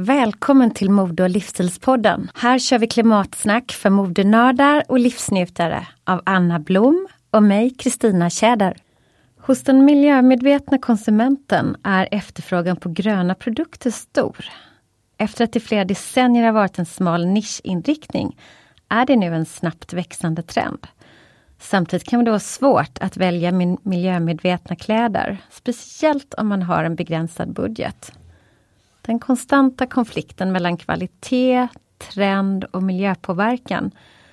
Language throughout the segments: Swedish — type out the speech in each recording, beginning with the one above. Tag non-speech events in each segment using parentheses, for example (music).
Välkommen till Mode och livsstilspodden. Här kör vi klimatsnack för modenördar och livsnjutare av Anna Blom och mig, Kristina Tjäder. Hos den miljömedvetna konsumenten är efterfrågan på gröna produkter stor. Efter att i flera decennier har varit en smal nischinriktning är det nu en snabbt växande trend. Samtidigt kan det vara svårt att välja min miljömedvetna kläder, speciellt om man har en begränsad budget. Den konstanta konflikten mellan kvalitet, trend och miljöpåverkan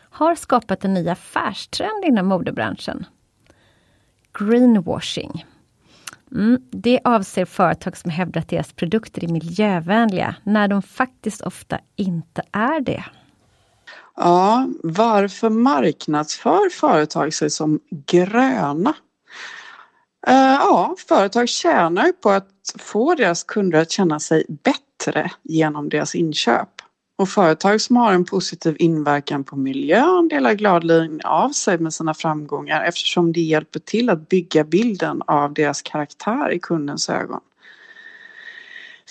har skapat en ny affärstrend inom modebranschen. Greenwashing. Mm, det avser företag som hävdar att deras produkter är miljövänliga när de faktiskt ofta inte är det. Ja, varför marknadsför företag sig som gröna? Uh, ja, företag tjänar ju på att få deras kunder att känna sig bättre genom deras inköp. Och företag som har en positiv inverkan på miljön delar gladeligen av sig med sina framgångar eftersom det hjälper till att bygga bilden av deras karaktär i kundens ögon.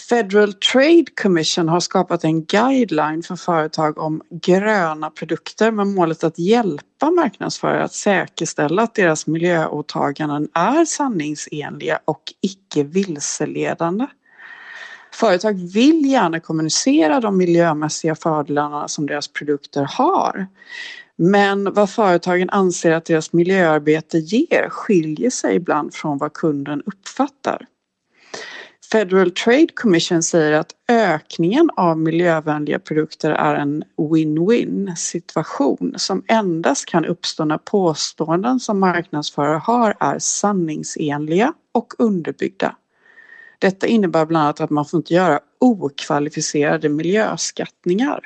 Federal Trade Commission har skapat en guideline för företag om gröna produkter med målet att hjälpa marknadsförare att säkerställa att deras miljöåtaganden är sanningsenliga och icke vilseledande. Företag vill gärna kommunicera de miljömässiga fördelarna som deras produkter har. Men vad företagen anser att deras miljöarbete ger skiljer sig ibland från vad kunden uppfattar. Federal Trade Commission säger att ökningen av miljövänliga produkter är en win-win situation som endast kan uppstå när påståenden som marknadsförare har är sanningsenliga och underbyggda. Detta innebär bland annat att man får inte göra okvalificerade miljöskattningar.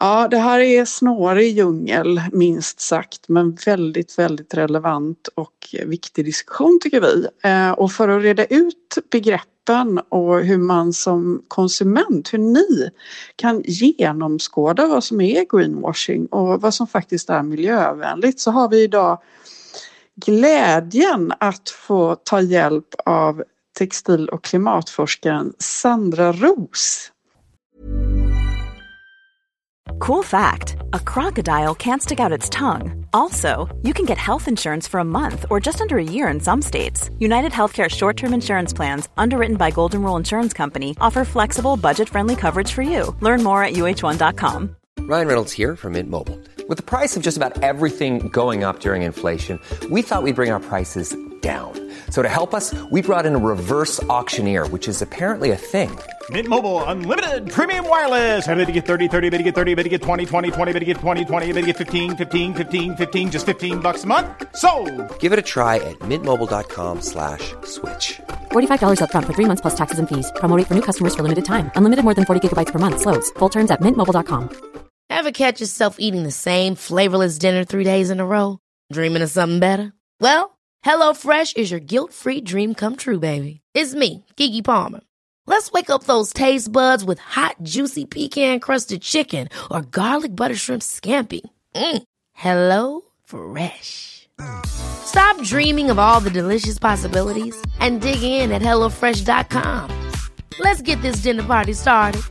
Ja, det här är snårig djungel minst sagt men väldigt, väldigt relevant och viktig diskussion tycker vi. Eh, och för att reda ut begreppen och hur man som konsument, hur ni kan genomskåda vad som är greenwashing och vad som faktiskt är miljövänligt så har vi idag glädjen att få ta hjälp av textil och klimatforskaren Sandra Ros. Cool fact a crocodile can't stick out its tongue. Also, you can get health insurance for a month or just under a year in some states. United Healthcare short term insurance plans, underwritten by Golden Rule Insurance Company, offer flexible, budget friendly coverage for you. Learn more at uh1.com. Ryan Reynolds here from Mint Mobile. With the price of just about everything going up during inflation, we thought we'd bring our prices down. So to help us, we brought in a reverse auctioneer, which is apparently a thing. Mint Mobile unlimited premium wireless. Ready to get 30, 30, bit to get 30, bit to get 20, 20, 20, bit to get 20, 20, bit to get 15, 15, 15, 15 just 15 bucks a month. So, Give it a try at mintmobile.com slash switch. $45 upfront for three months plus taxes and fees. Promo rate for new customers for limited time. Unlimited more than 40 gigabytes per month. Slows. Full terms at mintmobile.com. Ever catch yourself eating the same flavorless dinner three days in a row? Dreaming of something better? Well, HelloFresh is your guilt-free dream come true, baby. It's me, Kiki Palmer. Let's wake up those taste buds with hot, juicy pecan-crusted chicken or garlic butter shrimp scampi. Mm. Hello Fresh. Stop dreaming of all the delicious possibilities and dig in at HelloFresh.com. Let's get this dinner party started.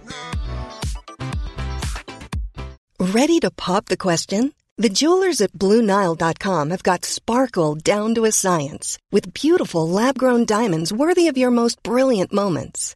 Ready to pop the question? The jewelers at BlueNile.com have got sparkle down to a science with beautiful lab-grown diamonds worthy of your most brilliant moments.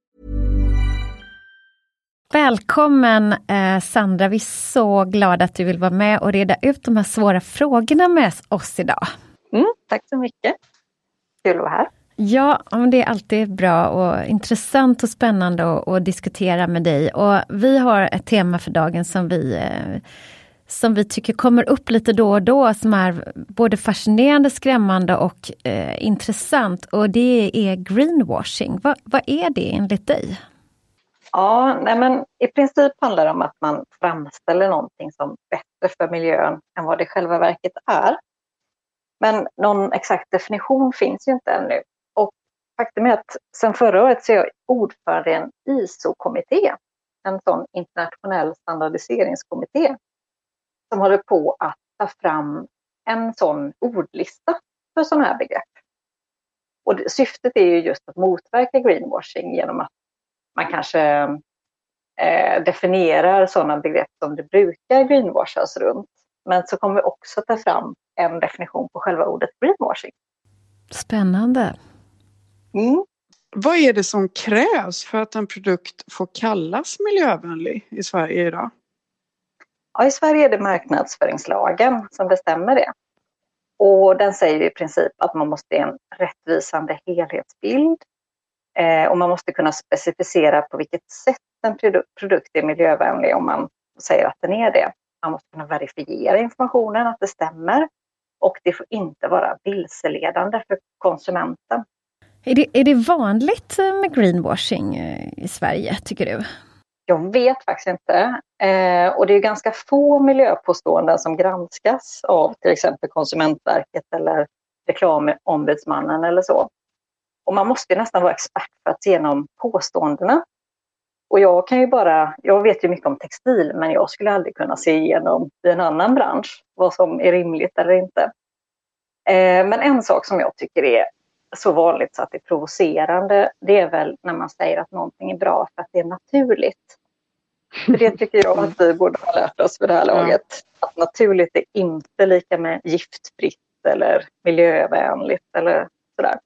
Välkommen eh, Sandra, vi är så glada att du vill vara med och reda ut de här svåra frågorna med oss idag. Mm, tack så mycket. Kul att vara här. Ja, det är alltid bra och intressant och spännande att, att diskutera med dig. Och vi har ett tema för dagen som vi eh, som vi tycker kommer upp lite då och då som är både fascinerande, skrämmande och eh, intressant. Och det är greenwashing. Va, vad är det enligt dig? Ja, nej men i princip handlar det om att man framställer någonting som bättre för miljön än vad det själva verket är. Men någon exakt definition finns ju inte ännu. Och faktum är att sedan förra året så är jag ordförande i en ISO-kommitté, en sån internationell standardiseringskommitté, som håller på att ta fram en sån ordlista för sådana här begrepp. Och syftet är ju just att motverka greenwashing genom att man kanske eh, definierar sådana begrepp som det brukar greenwashas runt. Men så kommer vi också ta fram en definition på själva ordet greenwashing. Spännande. Mm. Vad är det som krävs för att en produkt får kallas miljövänlig i Sverige idag? Ja, I Sverige är det marknadsföringslagen som bestämmer det. Och den säger i princip att man måste ge en rättvisande helhetsbild och man måste kunna specificera på vilket sätt en produkt är miljövänlig om man säger att den är det. Man måste kunna verifiera informationen, att det stämmer. Och det får inte vara vilseledande för konsumenten. Är det, är det vanligt med greenwashing eh, i Sverige, tycker du? Jag vet faktiskt inte. Eh, och det är ganska få miljöpåståenden som granskas av till exempel Konsumentverket eller Reklamombudsmannen eller så. Och man måste nästan vara expert för att se igenom påståendena. Och jag kan ju bara, jag vet ju mycket om textil, men jag skulle aldrig kunna se igenom i en annan bransch vad som är rimligt eller inte. Eh, men en sak som jag tycker är så vanligt så att det är provocerande, det är väl när man säger att någonting är bra för att det är naturligt. För det tycker jag att vi borde ha lärt oss vid det här laget. Att naturligt är inte lika med giftfritt eller miljövänligt eller sådär.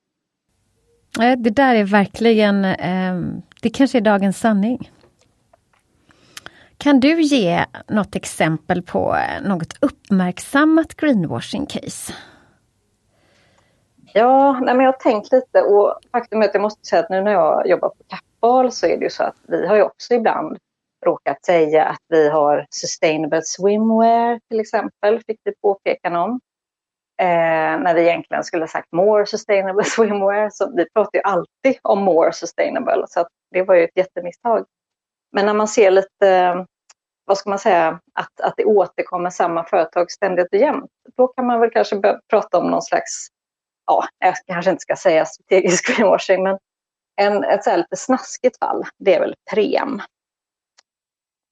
Eh, det där är verkligen, ehm, det kanske är dagens sanning. Kan du ge något exempel på eh, något uppmärksammat greenwashing-case? Ja, nej men jag har tänkt lite och faktum är att jag måste säga att nu när jag jobbar på Kappahl så är det ju så att vi har ju också ibland råkat säga att vi har sustainable swimwear till exempel, fick vi påpekan om. Eh, när vi egentligen skulle ha sagt more sustainable (laughs) swimwear. Så vi pratar ju alltid om more sustainable, så det var ju ett jättemisstag. Men när man ser lite, vad ska man säga, att, att det återkommer samma företag ständigt och jämt, då kan man väl kanske börja prata om någon slags, ja, jag kanske inte ska säga strategisk (laughs) greenwashing, men en, ett så lite snaskigt fall, det är väl Prem.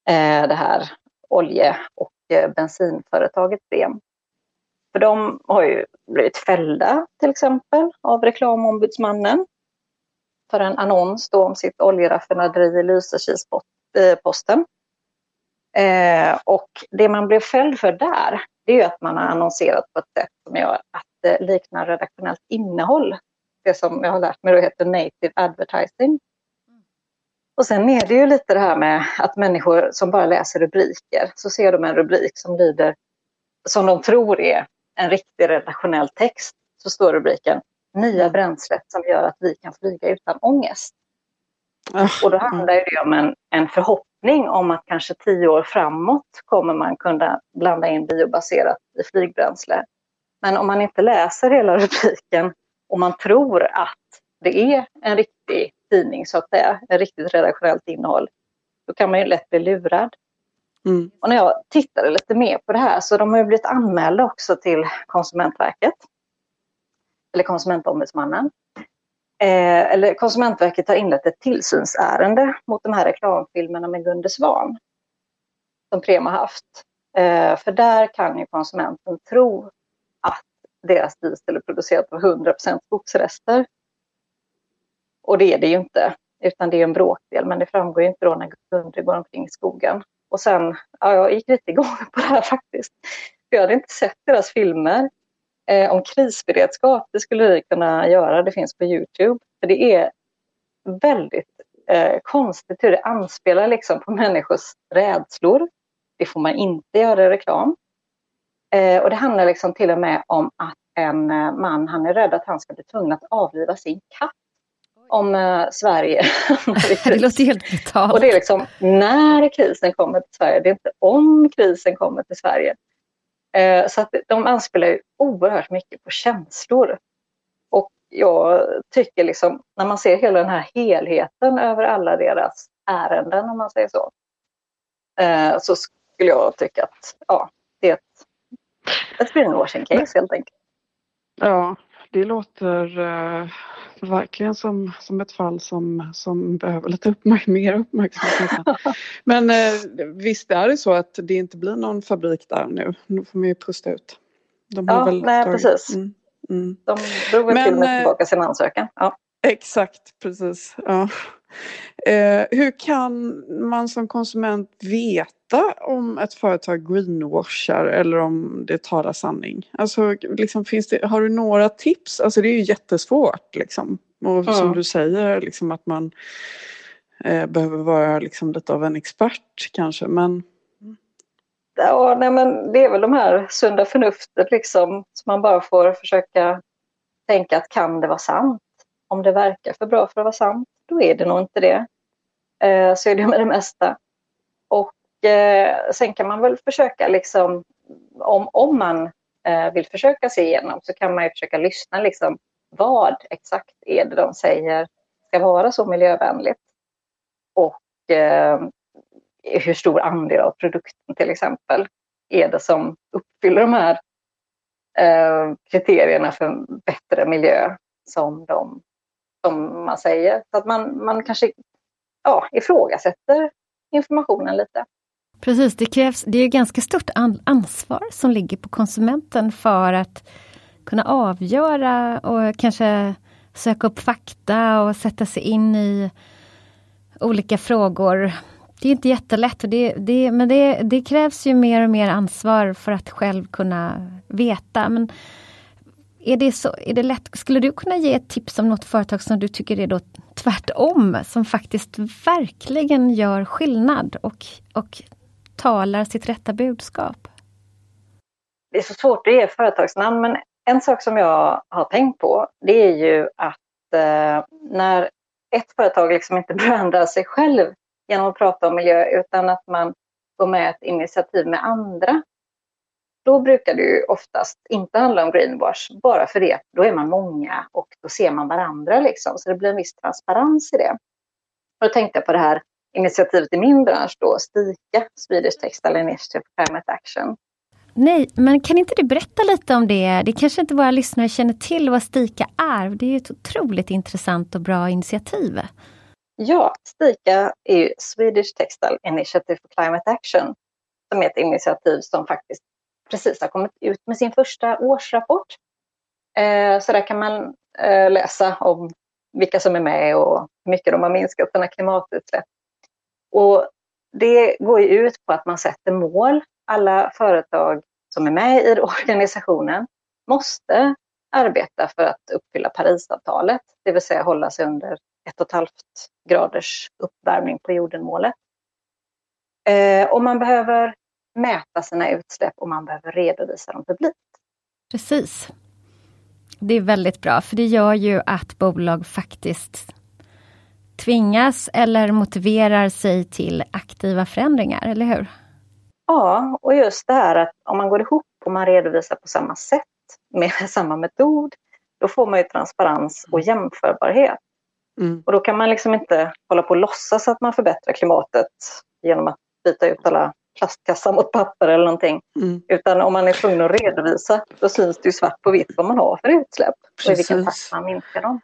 Eh, det här olje och eh, bensinföretaget Prem. För de har ju blivit fällda till exempel av reklamombudsmannen för en annons då om sitt oljeraffinaderi i Lysekilsposten. Eh, eh, och det man blev fälld för där, det är ju att man har annonserat på ett sätt som gör att det liknar redaktionellt innehåll. Det som jag har lärt mig då heter native advertising. Och sen är det ju lite det här med att människor som bara läser rubriker, så ser de en rubrik som lyder, som de tror är en riktig redaktionell text, så står rubriken Nya bränslet som gör att vi kan flyga utan ångest. Och då handlar det om en, en förhoppning om att kanske tio år framåt kommer man kunna blanda in biobaserat i flygbränsle. Men om man inte läser hela (laughs) rubriken och man tror att det är en riktig tidning så att säga, ett riktigt redaktionellt innehåll, då kan man ju lätt bli lurad. Mm. Och när jag tittade lite mer på det här så de har ju blivit anmälda också till Konsumentverket. Eller Konsumentombudsmannen. Eh, eller Konsumentverket har inlett ett tillsynsärende mot de här reklamfilmerna med Gunde Svan. Som Prema haft. Eh, för där kan ju konsumenten tro att deras diesel är producerad på 100% skogsrester. Och det är det ju inte, utan det är en bråkdel, men det framgår ju inte då när Gunde går omkring i skogen. Och sen, ja, jag gick lite igång (laughs) på det här faktiskt. För jag hade inte sett deras filmer eh, om krisberedskap. Det skulle vi kunna göra, det finns på Youtube. För det är väldigt eh, konstigt hur det anspelar liksom på människors rädslor. Det får man inte göra i reklam. Eh, och det handlar liksom till och med om att en eh, man, han är rädd att han ska bli tvungen att avliva sin katt om eh, Sverige (laughs) Det låter helt brutalt. Och det är liksom när krisen kommer till Sverige, det är inte om krisen kommer till Sverige. Eh, så att de anspelar ju oerhört mycket på känslor. Och jag tycker liksom, när man ser hela den här helheten över alla deras ärenden, om man säger så, eh, så skulle jag tycka att ja, det är ett, ett greenwashing case helt enkelt. Ja, det låter uh, verkligen som, som ett fall som, som behöver lite uppmärk mer uppmärksamhet. (laughs) Men uh, visst är det så att det inte blir någon fabrik där nu? Nu får man ju pusta ut. De har ja, väl nej tagit... precis. Mm, mm. De drog väl till och med eh, tillbaka sin ansökan. Ja. Exakt, precis. Ja. Eh, hur kan man som konsument veta om ett företag greenwashar eller om det talar sanning? Alltså, liksom, finns det, har du några tips? Alltså det är ju jättesvårt liksom. Och ja. som du säger, liksom, att man eh, behöver vara liksom, lite av en expert kanske. Men... Ja, nej, men det är väl de här sunda förnuftet liksom, som man bara får försöka tänka att kan det vara sant? Om det verkar för bra för att vara sant, då är det nog inte det. Eh, så är det med det mesta. Och eh, sen kan man väl försöka liksom, om, om man eh, vill försöka se igenom så kan man ju försöka lyssna liksom, vad exakt är det de säger ska vara så miljövänligt? Och eh, hur stor andel av produkten till exempel är det som uppfyller de här eh, kriterierna för bättre miljö som de som man säger. Så att man, man kanske ja, ifrågasätter informationen lite. Precis, det krävs, det är ganska stort ansvar som ligger på konsumenten för att kunna avgöra och kanske söka upp fakta och sätta sig in i olika frågor. Det är inte jättelätt, och det, det, men det, det krävs ju mer och mer ansvar för att själv kunna veta. Men är det, så, är det lätt, skulle du kunna ge ett tips om något företag som du tycker är då tvärtom, som faktiskt verkligen gör skillnad och, och talar sitt rätta budskap? Det är så svårt att ge företagsnamn, men en sak som jag har tänkt på, det är ju att eh, när ett företag liksom inte (laughs) brandar sig själv genom att prata om miljö, utan att man går med ett initiativ med andra, då brukar det ju oftast inte handla om greenwash, bara för det, då är man många och då ser man varandra liksom, så det blir en viss transparens i det. Och då tänkte jag på det här initiativet i min bransch då, STIKA, Swedish Textile Initiative for Climate Action. Nej, men kan inte du berätta lite om det? Det kanske inte våra lyssnare känner till vad STIKA är. Det är ju ett otroligt intressant och bra initiativ. Ja, STIKA är ju Swedish Textile Initiative for Climate Action som är ett initiativ som faktiskt precis har kommit ut med sin första årsrapport. Eh, så där kan man eh, läsa om vilka som är med och hur mycket de har minskat sina klimatutsläpp. Och det går ju ut på att man sätter mål. Alla företag som är med i (laughs) organisationen måste arbeta för att uppfylla Parisavtalet, det vill säga hålla sig under 1,5 graders uppvärmning på jorden-målet. Eh, och man behöver mäta sina utsläpp och man behöver redovisa dem publikt. Precis. Det är väldigt bra, för det gör ju att bolag faktiskt tvingas eller motiverar sig till aktiva förändringar, eller hur? Ja, och just det här att om man går ihop och man redovisar på samma sätt med (laughs) samma metod, då får man ju transparens och jämförbarhet. Mm. Och då kan man liksom inte hålla på och låtsas att man förbättrar klimatet genom att byta ut alla plastkassar mot papper eller någonting. Mm. Utan om man är tvungen att redovisa, då syns det ju svart på vitt vad man har för utsläpp Precis. och i vilken takt man minskar dem.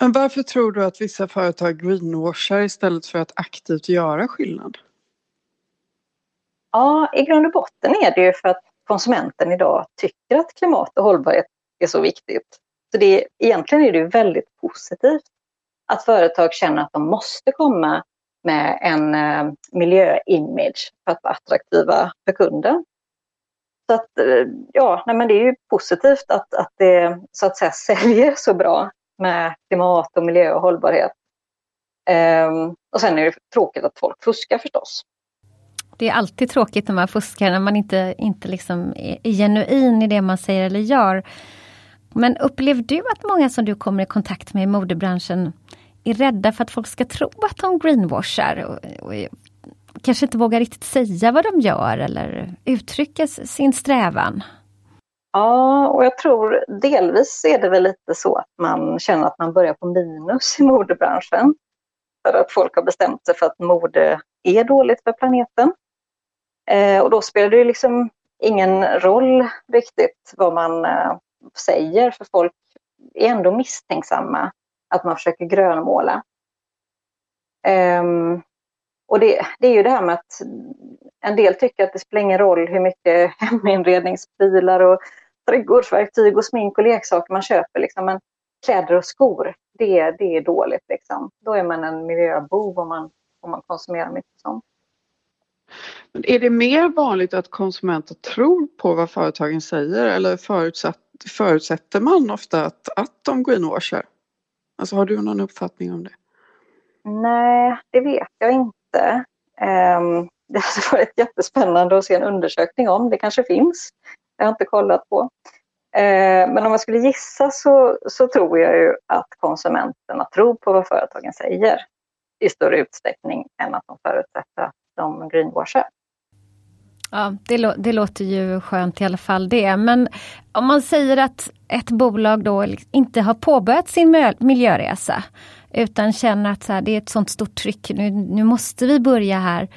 Men varför tror du att vissa företag greenwashar istället för att aktivt göra skillnad? Ja, i grund och botten är det ju för att konsumenten idag tycker att klimat och hållbarhet är så viktigt. Så det är, egentligen är det väldigt positivt att företag känner att de måste komma med en eh, miljöimage för att vara attraktiva för kunden. Så att, eh, ja, nej men det är ju positivt att, att det så att säga (laughs) säljer så bra med klimat och miljö och hållbarhet. Ehm, och sen är det tråkigt att folk fuskar förstås. Det är alltid tråkigt när man fuskar, när man inte, inte liksom är genuin i det man säger eller gör. Men upplever du att många som du kommer i kontakt med i modebranschen är rädda för att folk ska tro att de greenwashar och, och kanske inte vågar riktigt säga vad de gör eller uttrycka sin strävan? Ja, och jag tror delvis är det väl lite så att man känner att man börjar på minus i modebranschen. För att folk har bestämt sig för att mode är dåligt för planeten. Eh, och då spelar det ju liksom ingen roll riktigt vad man eh, säger, för folk är ändå misstänksamma att man försöker grönmåla. Um, och det, det, är ju det här med att en del tycker att det spelar ingen roll hur mycket (laughs) heminredningsprylar och trädgårdsverktyg och smink och leksaker man köper. Liksom. Men kläder och skor, det, det är dåligt. Liksom. Då är man en miljöbov om man, om man konsumerar mycket sånt. Men är det mer vanligt att konsumenter tror på vad företagen säger eller förutsätter man ofta att, att de greenwashar? Alltså har du någon uppfattning om det? Nej, det vet jag inte. Um, (laughs) det hade varit jättespännande att se en undersökning om. Det kanske finns. Jag har inte kollat på. Ehm, men om jag skulle gissa så, så tror jag ju att konsumenterna tror på vad företagen säger i större utsträckning än att de förutsätter att de greenwashar. Ja, det, det, låter ju skönt i alla fall det. Men om man säger att ett bolag då inte har påbörjat sin miljöresa utan känner att så här, det är ett sånt stort tryck, nu, nu måste vi börja här.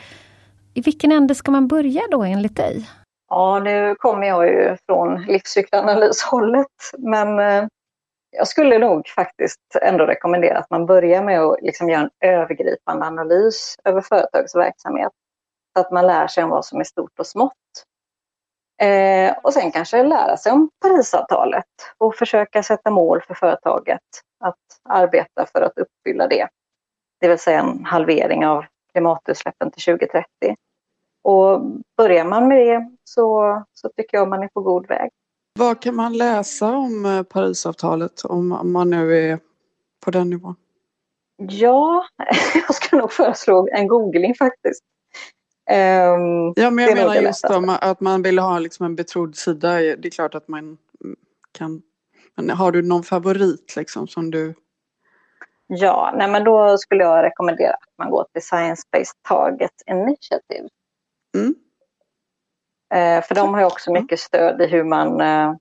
I vilken ände ska man börja då enligt dig? Ja, nu kommer jag ju från livscykelanalyshållet, men eh, jag skulle nog faktiskt ändå rekommendera att man börjar med att liksom göra en övergripande analys över företagets verksamhet så att man lär sig om vad som är stort och smått. Eh, och sen kanske lära sig om Parisavtalet och försöka sätta mål för företaget att arbeta för att uppfylla det. Det vill säga en halvering av klimatutsläppen till 2030. Och börjar man med det så, så tycker jag man är på god väg. Vad kan man läsa om eh, Parisavtalet om man nu är på den nivån? Ja, (laughs) jag skulle nog föreslå en googling faktiskt. Um, ja, men jag menar just om att man vill ha liksom en betrodd sida. Det är klart att man kan. Men har du någon favorit liksom som du? Ja, nej men då skulle jag rekommendera att man går till Science Based Target Initiative. Mm. Uh, för de har ju också mycket stöd i hur man, uh,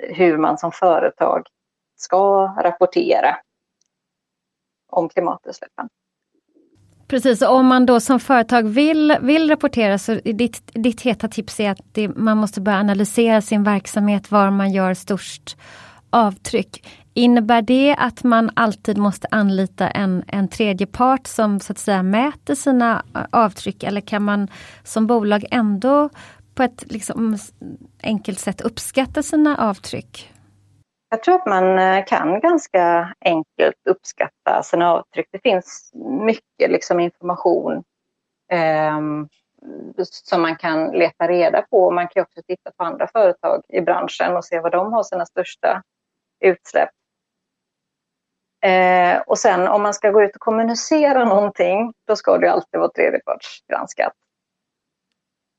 hur man som företag ska rapportera om klimatutsläppen. Precis, och om man då som företag vill, vill rapportera så ditt, ditt heta tips är att det, man måste börja analysera sin verksamhet, var man gör störst avtryck. Innebär det att man alltid måste anlita en, en tredje part som så att säga mäter sina avtryck eller kan man som bolag ändå på ett liksom enkelt sätt uppskatta sina avtryck? Jag tror att man eh, kan ganska enkelt uppskatta sina avtryck. Det finns mycket liksom information eh, som man kan leta reda på. Man kan också titta på andra företag i branschen och se vad de har sina största utsläpp. Eh, och sen om man ska gå ut och kommunicera någonting, då ska det alltid vara tredjepartsgranskat.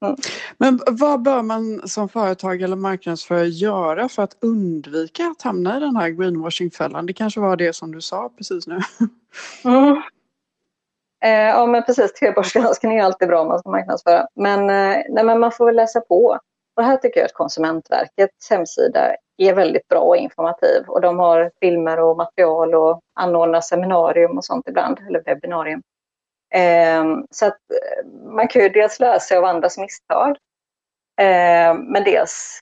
Mm. Men vad bör man som företag eller marknadsförare göra för att undvika att hamna i den här greenwashing-fällan? Det kanske var det som du sa precis nu. (laughs) Mm. Eh, ja men precis, tredjepartsgranskning är alltid bra om man ska marknadsföra. Men, eh, nej, men man får väl läsa på. Och här tycker jag att Konsumentverkets hemsida är väldigt bra och informativ. Och de har filmer och material och anordnar seminarium och sånt ibland, eller webbinarium. Eh, så att eh, man kan ju dels lära sig av andras misstag, eh, men dels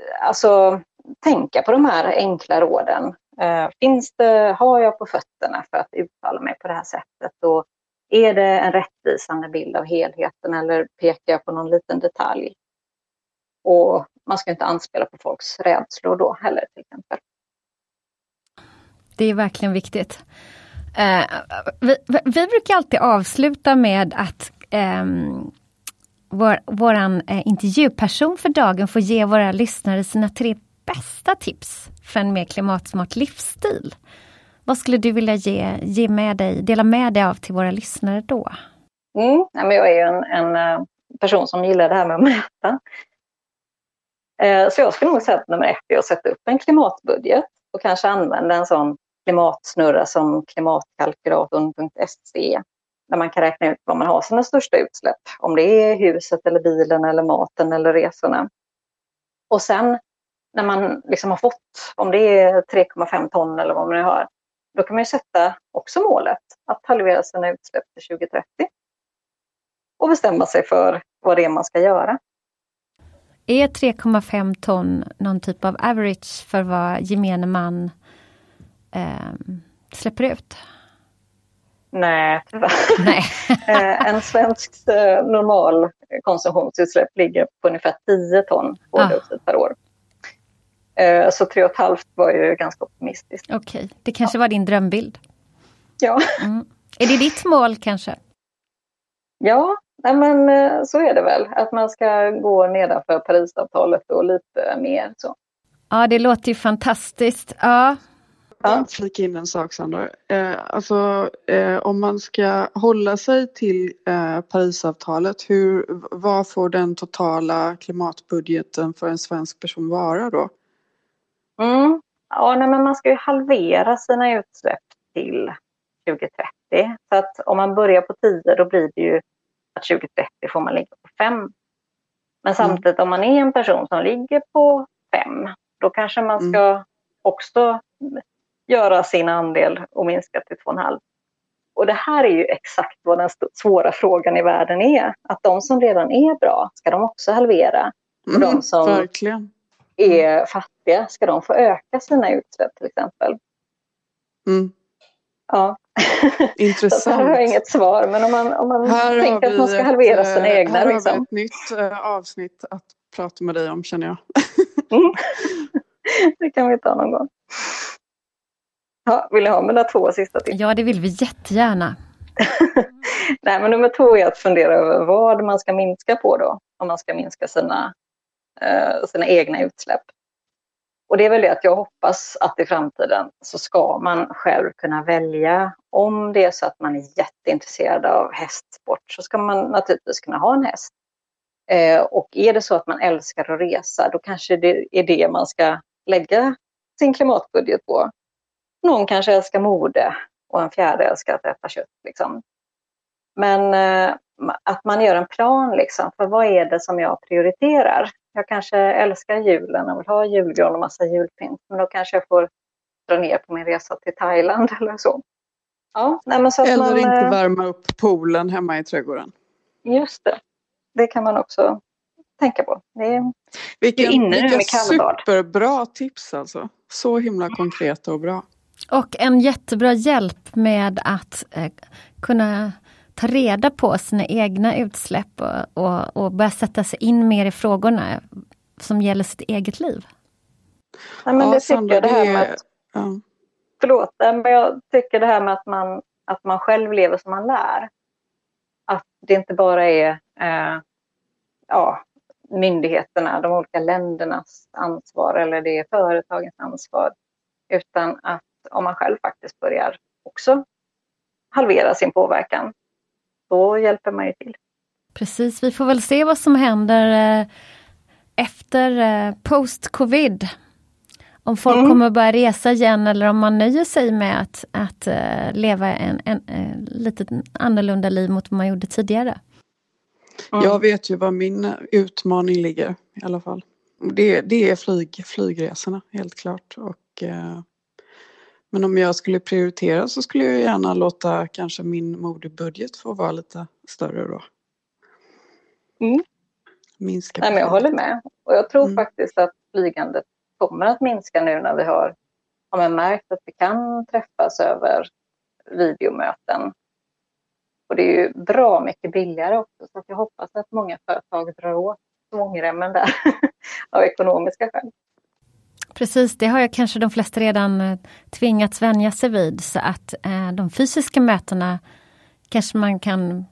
eh, alltså, tänka på de här enkla råden. Eh, finns det, har jag på fötterna för att uttala mig på det här sättet? Och är det en rättvisande bild av helheten eller pekar jag på någon liten detalj? Och man ska inte anspela på folks rädslor då heller till exempel. Det är verkligen viktigt. Eh, vi, vi, brukar alltid avsluta med att eh, vår, våran eh, intervjuperson för dagen får ge våra lyssnare sina tre bästa tips för en mer klimatsmart livsstil. Vad skulle du vilja ge, ge med dig, dela med dig av till våra lyssnare då? Mm, jag är ju en, en eh, person som gillar det här med att mäta. Eh, så jag skulle nog säga att nummer ett är att sätta upp en klimatbudget och kanske använda en sån klimatsnurra som klimatkalkylatorn.se där man kan räkna ut var man har sina största utsläpp. Om det är huset eller bilen eller maten eller resorna. Och sen när man liksom har fått, om det är 3,5 ton eller vad man nu har, då kan man sätta också målet att halvera sina utsläpp till 2030. Och bestämma sig för vad det är man ska göra. Är 3,5 ton någon typ av average för vad gemene man eh, släpper ut? Nej, tyvärr. (laughs) Nej. (laughs) Eh, en svensk eh, normal konsumtionsutsläpp ligger på ungefär 10 ton koldioxid ah. per år. Eh, så 3,5 var ju ganska optimistiskt. Okej, okay. det kanske ja. var din drömbild? Ja. Mm. Är det ditt mål kanske? Ja, nej men så är det väl. Att man ska gå nedanför Parisavtalet och lite mer så. Ja, det låter ju fantastiskt. Ja, Ja. Flika in en sak Sandra. Eh, alltså eh, om man ska hålla sig till eh, Parisavtalet, hur, vad får den totala klimatbudgeten för en svensk person vara då? Mm. Ja, nej, men man ska ju halvera sina utsläpp till 2030. Så att om man börjar på 10 då blir det ju att 2030 får man ligga på 5. Men mm. samtidigt om man är en person som ligger på 5 då kanske man ska mm. också göra sin andel och minska till 2,5. Och det här är ju exakt vad den svåra frågan i världen är. Att de som redan är bra, ska de också halvera? Och mm, de som verkligen. är fattiga, ska de få öka sina utsläpp till exempel? Mm. Ja. (laughs) Intressant. Så här har jag inget svar, men om man, om man tänker att man ska halvera sina ett, egna. Här liksom. har vi ett nytt äh, avsnitt att prata med dig om känner jag. mm. (laughs) (laughs) Det kan vi ta någon gång. Ja, vill ni ha mina två sista tips? Ja, det vill vi jättegärna. (laughs) Nej, men nummer två är att fundera över vad man ska minska på då, om man ska minska sina, eh, sina egna utsläpp. Och det är väl det att jag hoppas att i framtiden så ska man själv kunna välja. Om det är så att man är jätteintresserad av hästsport så ska man naturligtvis kunna ha en häst. Eh, och är det så att man älskar att resa då kanske det är det man ska lägga sin klimatbudget på. Någon kanske älskar mode och en fjärde älskar att äta kött. Liksom. Men eh, att man gör en plan liksom, för vad är det som jag prioriterar? Jag kanske älskar julen och vill ha julgran och massa julpynt, men då kanske jag får dra ner på min resa till Thailand (laughs) eller så. Ja, nej, så eller man, inte eh, värma upp poolen hemma i trädgården. Just det. Det kan man också tänka på. Det är, vilken, det är inne vilka superbra tips alltså. Så himla konkreta och bra. Och en jättebra hjälp med att eh, kunna ta reda på sina egna utsläpp och, och, och, börja sätta sig in mer i frågorna som gäller sitt eget liv. Ja, men ja, det tycker jag det här med att, ja. Förlåt, men jag tycker det här med att man, att man själv lever som man lär. Att det inte bara är eh, ja, myndigheterna, de olika ländernas ansvar eller det är företagens ansvar. Utan att om man själv faktiskt börjar också halvera sin påverkan, då hjälper man ju till. Precis, vi får väl se vad som händer eh, efter eh, post-covid. Om folk mm. kommer att börja resa igen eller om man nöjer sig med att, att uh, leva en, en, en lite annorlunda liv mot vad man gjorde tidigare. Mm. Jag vet ju var min utmaning ligger i alla fall. Det, det är flyg, flygresorna helt klart. Och, uh, men om jag skulle prioritera så skulle jag gärna låta kanske min modebudget få vara lite större då. Mm. Minska Nej, men jag håller med. Och jag tror mm. faktiskt att flygandet kommer att minska nu när vi har, har märkt att vi kan träffas över videomöten. Och det är ju bra mycket billigare också så jag hoppas att många företag drar åt svångremmen där (laughs) av ekonomiska skäl. Precis, det har jag kanske de flesta redan eh, tvingats vänja sig vid så att eh, de fysiska mötena kanske man kan,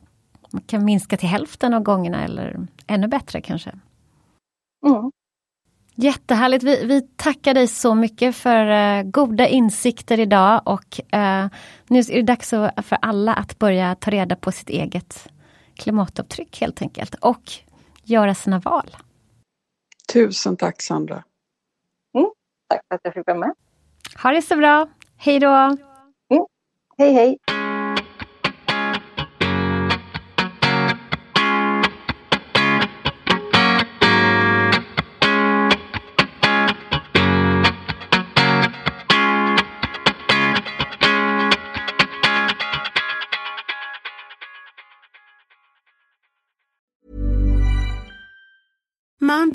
man kan minska till hälften av gångerna eller ännu bättre kanske. Mm. Jättehärligt. Vi, vi tackar dig så mycket för uh, goda insikter idag och uh, nu är det dags för alla att börja ta reda på sitt eget klimatavtryck helt enkelt och göra sina val. Tusen tack Sandra. Tack för att jag fick vara med. Ha det så bra. Hej då. Mm, hej hej.